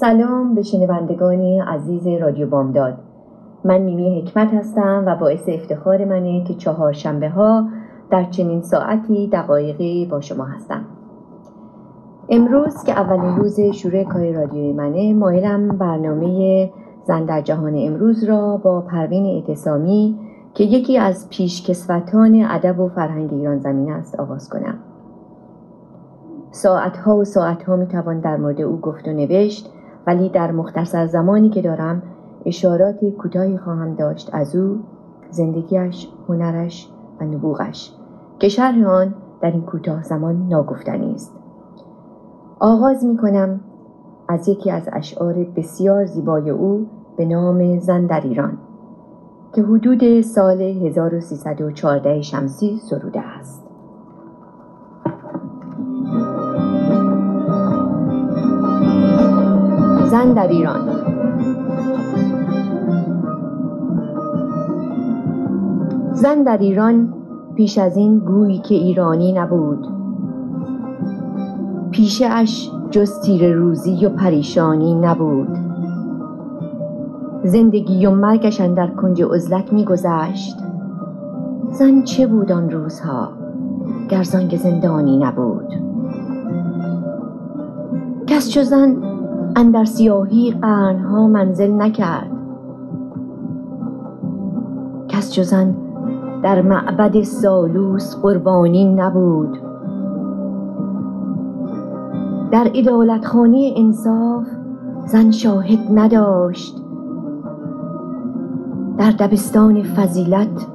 سلام به شنوندگان عزیز رادیو بامداد. من میمی حکمت هستم و باعث افتخار منه که چهار شنبه ها در چنین ساعتی دقایقی با شما هستم. امروز که اولین روز شروع کار رادیوی منه مایلم برنامه زن در جهان امروز را با پروین اعتصامی که یکی از پیشکسوتان ادب و فرهنگ ایران زمین است آغاز کنم. ساعتها و ساعتها می توان در مورد او گفت و نوشت. ولی در مختصر زمانی که دارم اشارات کوتاهی خواهم داشت از او زندگیش هنرش و نبوغش که شرح آن در این کوتاه زمان ناگفتنی است. آغاز می کنم از یکی از اشعار بسیار زیبای او به نام زن در ایران که حدود سال 1314 شمسی سروده است. زن در ایران. زن در ایران پیش از این گویی که ایرانی نبود. پیشه اش جز تیر روزی و پریشانی نبود. زندگی و مرگش در کنج عزلت میگذشت. زن چه بود آن روزها؟ گر که زندانی نبود. کس چو زن اندر سیاهی قرنها منزل نکرد. کس جزن در معبد سالوس قربانی نبود. در ادالتخانه انصاف زن شاهد نداشت. در دبستان فضیلت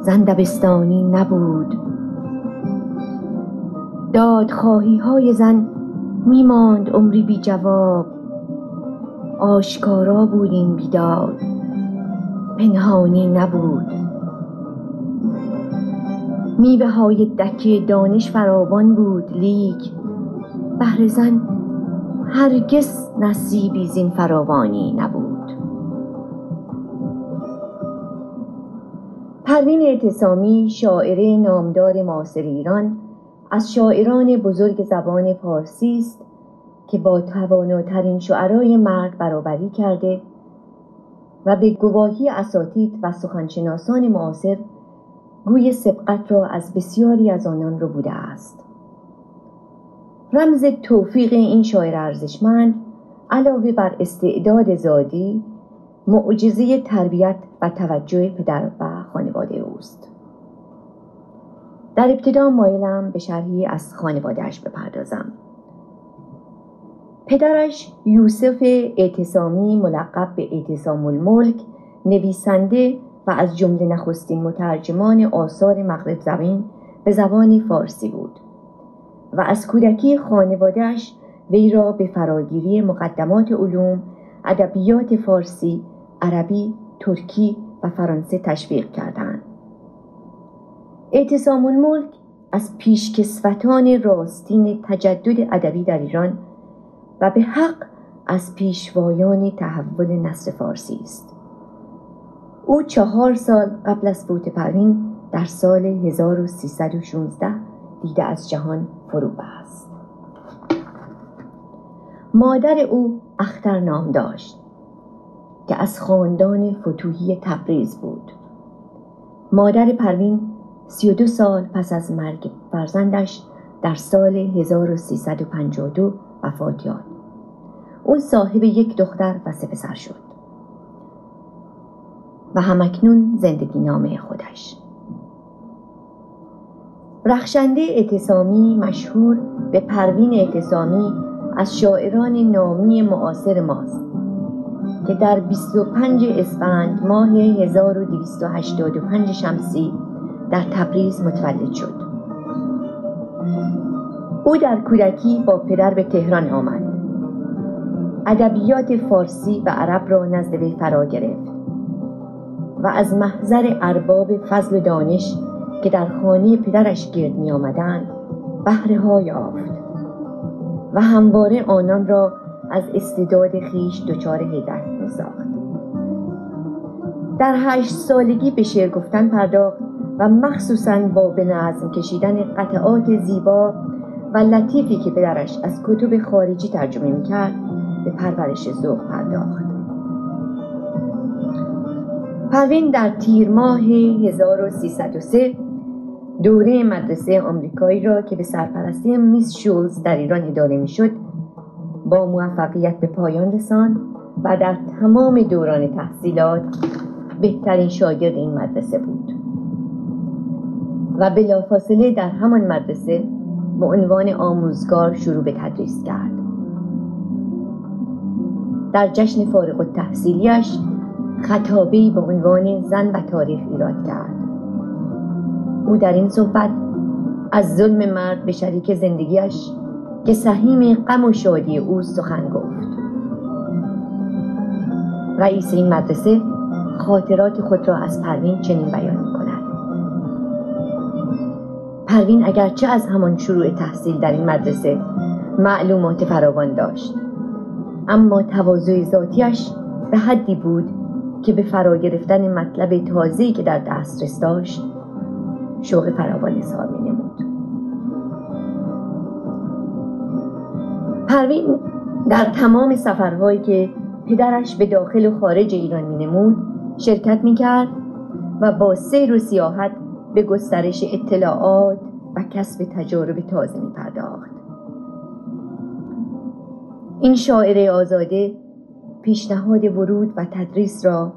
زن دبستانی نبود. دادخواهی های زن میماند عمری بی جواب. آشکارا بود این بیداد. پنهانی نبود. میوه های دکه دانش فراوان بود لیک. بهر زن هرگز نصیبی زین فراوانی نبود. پروین اعتصامی شاعره نامدار معاصر ایران از شاعران بزرگ زبان پارسی است که با تواناترین شعرای مرد برابری کرده و به گواهی اساتید و سخنشناسان معاصر گوی سبقت را از بسیاری از آنان رو بوده است. رمز توفیق این شاعر ارزشمند علاوه بر استعداد زادی معجزه تربیت و توجه پدر و خانواده اوست. در ابتدا مایلم به شرحی از خانوادهش بپردازم. پدرش یوسف اعتصامی ملقب به اعتصام الملک نویسنده و از جمله نخستین مترجمان آثار مغرب زمین به زبان فارسی بود و از کودکی خانوادهش وی را به فراگیری مقدمات علوم ادبیات فارسی عربی ترکی و فرانسه تشویق کردند. اعتصام الملک از پیشکسوتان راستین تجدد ادبی در ایران و به حق از پیشوایان تحول نصر فارسی است. او چهار سال قبل از فوت پروین در سال 1316 دیده از جهان فرو است مادر او اختر نام داشت که از خاندان فتوحی تبریز بود. مادر پروین سی و دو سال پس از مرگ فرزندش در سال 1352 وفات یافت. او صاحب یک دختر و سه پسر شد و همکنون زندگی نامه خودش رخشنده اعتصامی مشهور به پروین اعتصامی از شاعران نامی معاصر ماست که در 25 اسفند ماه 1285 شمسی در تبریز متولد شد. او در کودکی با پدر به تهران آمد. ادبیات فارسی و عرب را نزد وی فرا گرفت و از محضر ارباب فضل دانش که در خانه پدرش گرد می آمدند بهره ها یافت و همواره آنان را از استعداد خیش دچار هیدت می ساخت. در هشت سالگی به شعر گفتن پرداخت و مخصوصا با به نظم کشیدن قطعات زیبا و لطیفی که پدرش از کتب خارجی ترجمه می کرد به پرورش ذوق پرداخت. پروین در تیر ماه 1303 دوره مدرسه آمریکایی را که به سرپرستی میس شولز در ایران اداره می‌شد با موفقیت به پایان رساند و در تمام دوران تحصیلات بهترین شاگرد این مدرسه بود. و بلافاصله در همان مدرسه به عنوان آموزگار شروع به تدریس کرد. در جشن فارغ التحصیلیش خطابی به عنوان زن و تاریخ ایراد کرد. او در این صحبت از ظلم مرد به شریک زندگیش که سهیم غم و شادی او سخن گفت. رئیس این مدرسه خاطرات خود را از پروین چنین بیان پروین اگرچه از همان شروع تحصیل در این مدرسه معلومات فراوان داشت. اما تواضع ذاتیش به حدی بود که به فرا گرفتن مطلب تازه‌ای که در دسترس داشت شوق فراوان اظهار نمود پروین در تمام سفرهایی که پدرش به داخل و خارج ایران می نمود شرکت می کرد و با سیر و سیاحت به گسترش اطلاعات و کسب تجارب تازه می پرداخت. این شاعر آزاده پیشنهاد ورود و تدریس را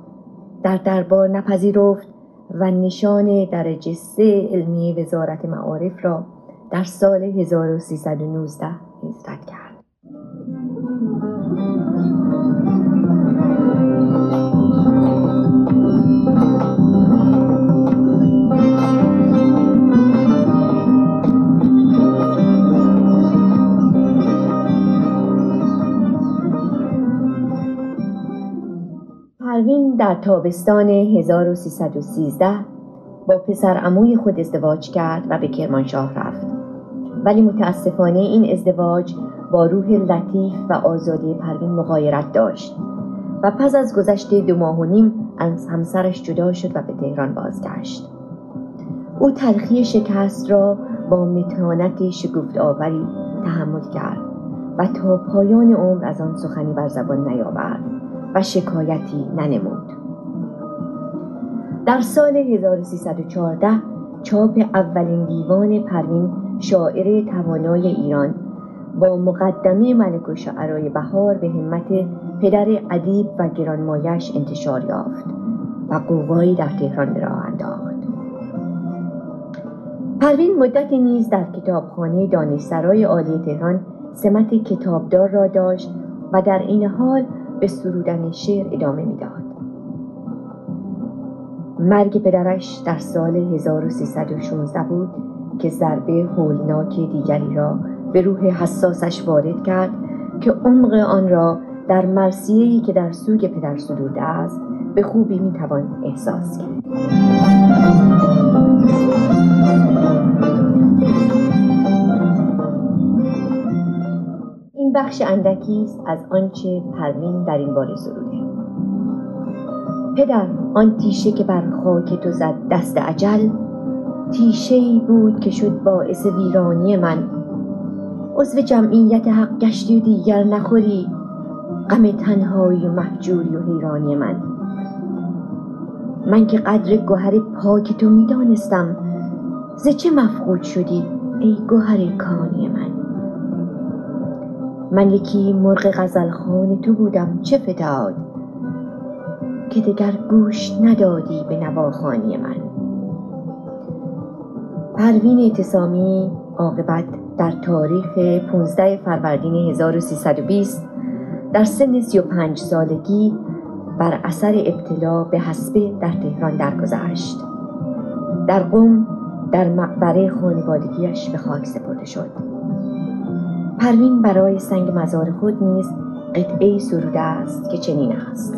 در دربار نپذیرفت و نشان درجه سه علمی وزارت معارف را در سال 1319 حفظت کرد. پروین در تابستان 1313 با پسر عموی خود ازدواج کرد و به کرمانشاه رفت. ولی متاسفانه این ازدواج با روح لطیف و آزادی پروین مغایرت داشت و پس از گذشت دو ماه و نیم از همسرش جدا شد و به تهران بازگشت. او تلخی شکست را با متانت شگفت آوری تحمل کرد و تا پایان عمر از آن سخنی بر زبان نیاورد. و شکایتی ننمود. در سال 1314 چاپ اولین دیوان پروین شاعر توانای ایران با مقدمه ملک و شعرای بهار به همت پدر ادیب و گرانمایش انتشار یافت و قوایی در تهران راه انداخت. پروین مدتی نیز در کتابخانه دانشسرای عالی تهران سمت کتابدار را داشت و در این حال به سرودن شعر ادامه می‌داد. مرگ پدرش در سال 1316 بود که ضربه هولناک دیگری را به روح حساسش وارد کرد که عمق آن را در مرسیه‌ای که در سوگ پدر سروده است به خوبی می‌توان احساس کرد. بخش اندکی است از آنچه پروین در این باره سروده پدر آن تیشه که بر خاک تو زد دست عجل تیشه ای بود که شد باعث ویرانی من. عضو جمعیت حق گشتی و دیگر نخوری. غم تنهایی و محجوری و حیرانی من. من که قدر گوهر پاک تو می‌دانستم ز چه مفقود شدی ای گوهر کانی من؟ من یکی مرغ غزلخان تو بودم چه فتاد که دگر گوش ندادی به نواخانی من. پروین اعتصامی عاقبت در تاریخ 15 فروردین 1320 در سن 35 سالگی بر اثر ابتلا به حسبه در تهران درگذشت. در قم در مقبره خانوادگیش به خاک سپرده شد. پروین برای سنگ مزار خود نیز قطعه سروده است که چنین است.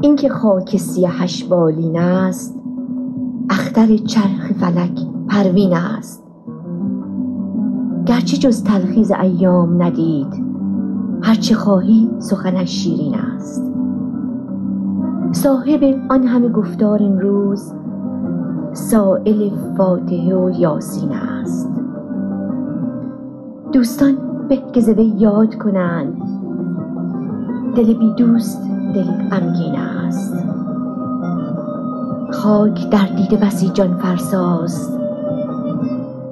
اینکه خاک سیهش بالین است اختر چرخ فلک پروین است. گرچه جز تلخیز ایام ندید هرچه خواهی سخنش شیرین است. صاحب آن همه گفتار این روز سائل فاتحه و یاسین است. دوستان به که یاد کنند. دل بی دوست دل غمگین است. خاک در دیده بسی جان فرساست.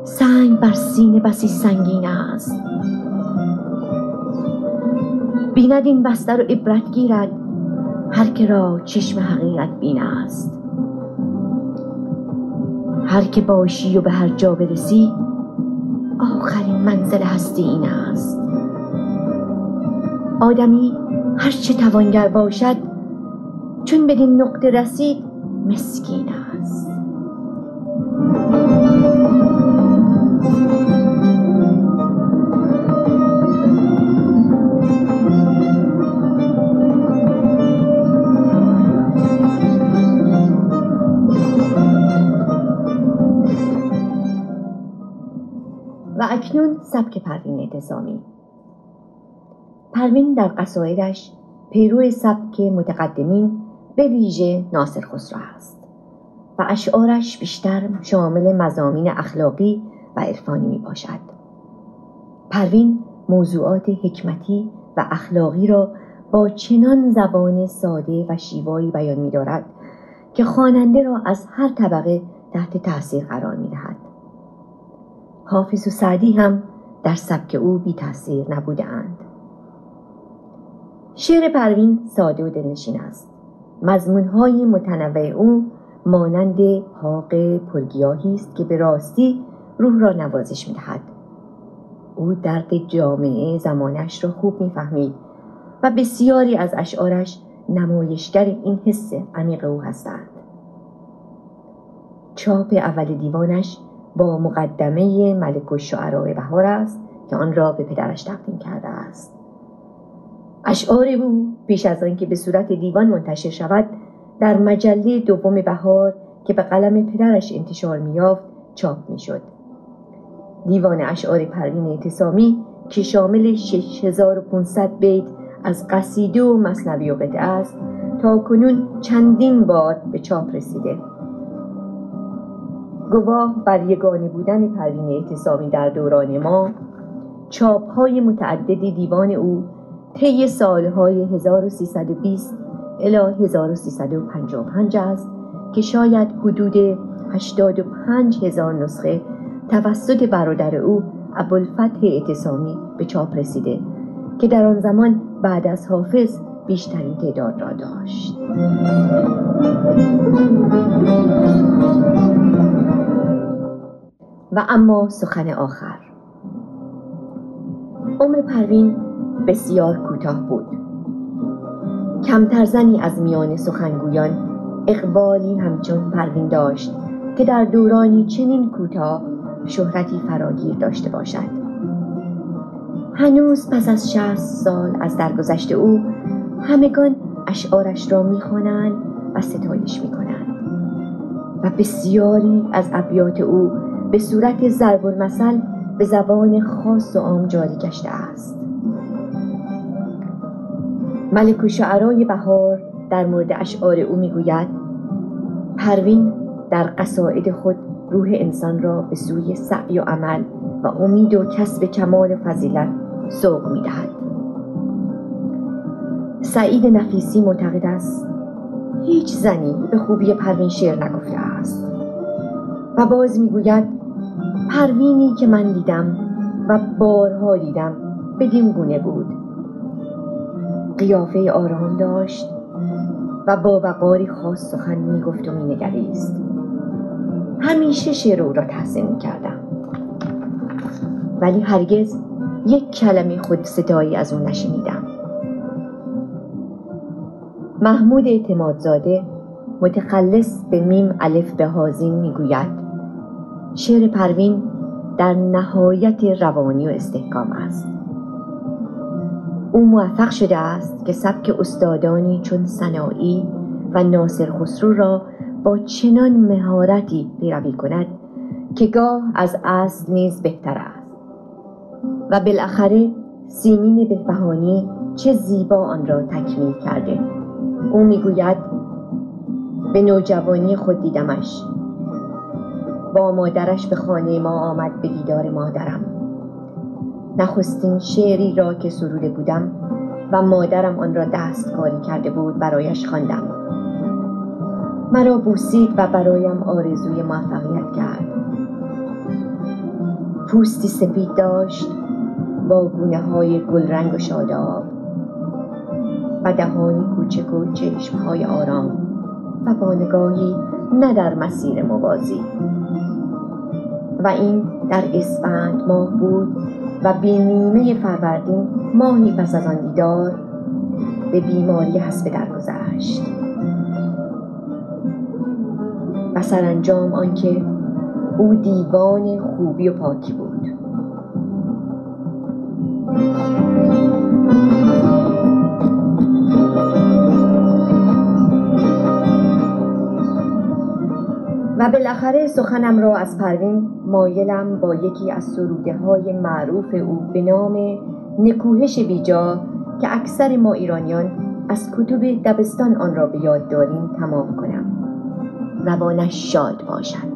سنگ بر سینه بسی سنگین است. بیند این بستر و عبرت گیرد. هر که را چشم حقیقت بین است. هر که باشی و به هر جا برسی آخرین منزل هستی این است. آدمی هر چه توانگر باشد چون بدین نقطه رسید مسکین است و اکنون سبک پروین اعتصامی پروین در قصایدش پیرو سبک متقدمین به ویژه ناصر خسرو است و اشعارش بیشتر شامل مزامین اخلاقی و عرفانی می باشد. پروین موضوعات حکمتی و اخلاقی را با چنان زبان ساده و شیوایی بیان می دارد که خواننده را از هر طبقه تحت تاثیر قرار می دهد. حافظ و سعدی هم در سبک او بی تاثیر نبوده اند. شعر پروین ساده و دلنشین است. مضمونهای متنوع او مانند حاق پرگیاهی است که به راستی روح را نوازش می‌دهد او درد جامعه زمانش را خوب می‌فهمید و بسیاری از اشعارش نمایشگر این حس عمیق او هستند چاپ اول دیوانش با مقدمه ملک و بهار است که آن را به پدرش تقدیم کرده است. اشعار او پیش از آنکه به صورت دیوان منتشر شود در مجله دوم بهار که به قلم پدرش انتشار میافت چاپ می‌شد. دیوان اشعار پروین اعتصامی که شامل 6500 بیت از قصیده و مصنوی و قطعه است تا کنون چندین بار به چاپ رسیده. گواه بر یگانه بودن پروین اعتصامی در دوران ما چاپ های متعدد دیوان او طی سالهای 1320 الی 1355 است که شاید حدود 85 هزار نسخه توسط برادر او ابوالفتح اعتصامی به چاپ رسیده که در آن زمان بعد از حافظ بیشترین تعداد را داشت. و اما سخن آخر. عمر پروین بسیار کوتاه بود. کمتر زنی از میان سخنگویان اقبالی همچون پروین داشت که در دورانی چنین کوتاه شهرتی فراگیر داشته باشد. هنوز پس از شصت سال از درگذشت او همگان اشعارش را می‌خوانند و ستایش می‌کنند و بسیاری از ابیات او به صورت ضرب المثل به زبان خاص و عام جاری گشته است ملک و شعرای بهار در مورد اشعار او می‌گوید پروین در قصائد خود روح انسان را به سوی سعی و عمل و امید و کسب کمال فضیلت سوق می دهد. سعید نفیسی معتقد است. هیچ زنی به خوبی پروین شعر نگفته است. و باز می‌گوید پروینی که من دیدم و بارها دیدم بدین گونه بود. قیافه آرام داشت و با وقاری خاص سخن می‌گفت و مینگریست. همیشه شعر او را تحسین می‌کردم. ولی هرگز یک کلمه خود صدایی از او نشنیدم. محمود اعتمادزاده متخلص به میم الف به هازین می‌گوید. شعر پروین در نهایت روانی و استحکام است. او موفق شده است که سبک استادانی چون سنایی و ناصر خسرو را با چنان مهارتی پیروی کند که گاه از اصل نیز بهتر است. و بالاخره سیمین بهبهانی چه زیبا آن را تکمیل کرده. او می‌گوید به نوجوانی خود دیدمش. با مادرش به خانه ما آمد به دیدار مادرم. نخستین شعری را که سروده بودم و مادرم آن را دستکاری کرده بود برایش خواندم. مرا بوسید و برایم آرزوی موفقیت کرد. پوستی سپید داشت با گونه های گلرنگ و شاداب. و دهانی کوچک و چشمهای آرام و با نگاهی نه در مسیر موازی. و این در اسفند ماه بود و به نیمه فروردین ماهی پس از آن دیدار به بیماری حسب درگذشت. و سرانجام آنکه او دیوان خوبی و پاکی بود. بالاخره سخنم را از پروین مایلم با یکی از سروده های معروف او به نام نکوهش بیجا که اکثر ما ایرانیان از کتب دبستان آن را به یاد داریم تمام کنم. روانش شاد باشد.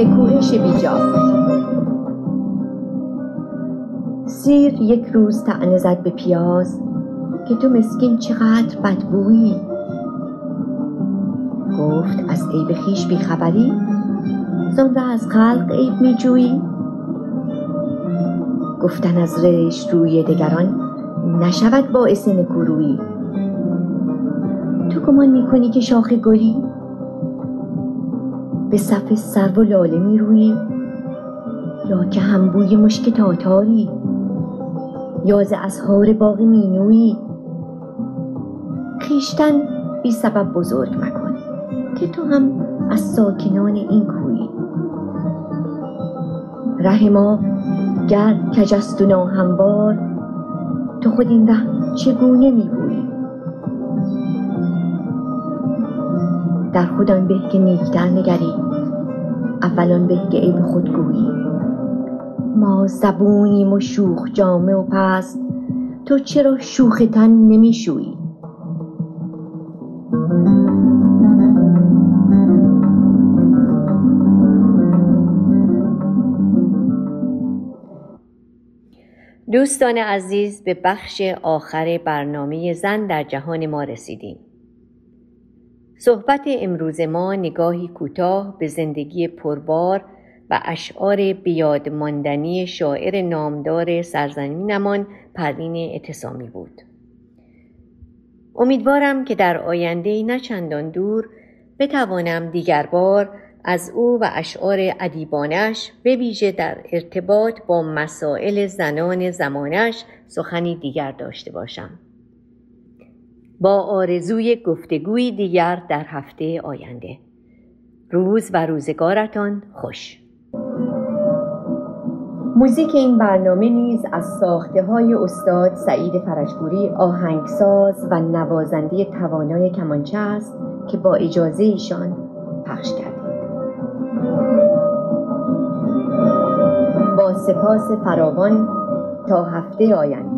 نکوهش بیجا سیر یک روز تعنه زد به پیاز که تو مسکین چقدر بدبویی. گفت از عیب خویش بیخبری؟ زمره از خلق عیب میجویی؟ گفتن از رشت روی دگران نشود باعث نکورویی. تو گمان می‌کنی که شاخ گلی؟ به صف سرو و لاله می روی یا که هم بوی مشک تاتاری؟ یا ز ازهار باغ مینویی؟ خویشتن بی سبب بزرگ مکن که تو هم از ساکنان این کویی. ره ما گر کج است و ناهموار تو خود این ره چگونه می در خود آن به که نیکتر نگری. اول آن به که عیب خود گویی. ما زبونیم و شوخ جامه و پست تو چرا شوخ تن نمی شویی دوستان عزیز به بخش آخر برنامه زن در جهان ما رسیدیم. صحبت امروز ما نگاهی کوتاه به زندگی پربار و اشعار بیاد ماندنی شاعر نامدار سرزمینمان پروین اعتصامی بود. امیدوارم که در آینده نه چندان دور بتوانم دیگر بار از او و اشعار ادیبانش به ویژه در ارتباط با مسائل زنان زمانش سخنی دیگر داشته باشم. با آرزوی گفتگوی دیگر در هفته آینده. روز و روزگارتان خوش. موزیک این برنامه نیز از ساخته های استاد سعید فرشگوری آهنگساز و نوازنده توانای کمانچه است که با اجازه ایشان پخش کردید. با سپاس فراوان تا هفته آینده.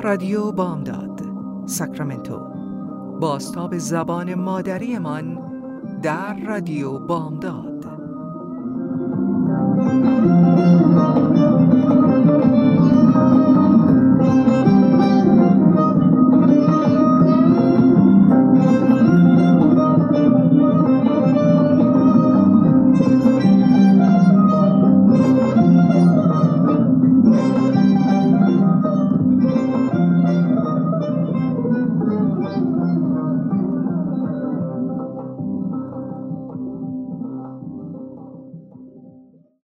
رادیو بامداد ساکرامنتو. باستاب زبان مادریمان در رادیو بامداد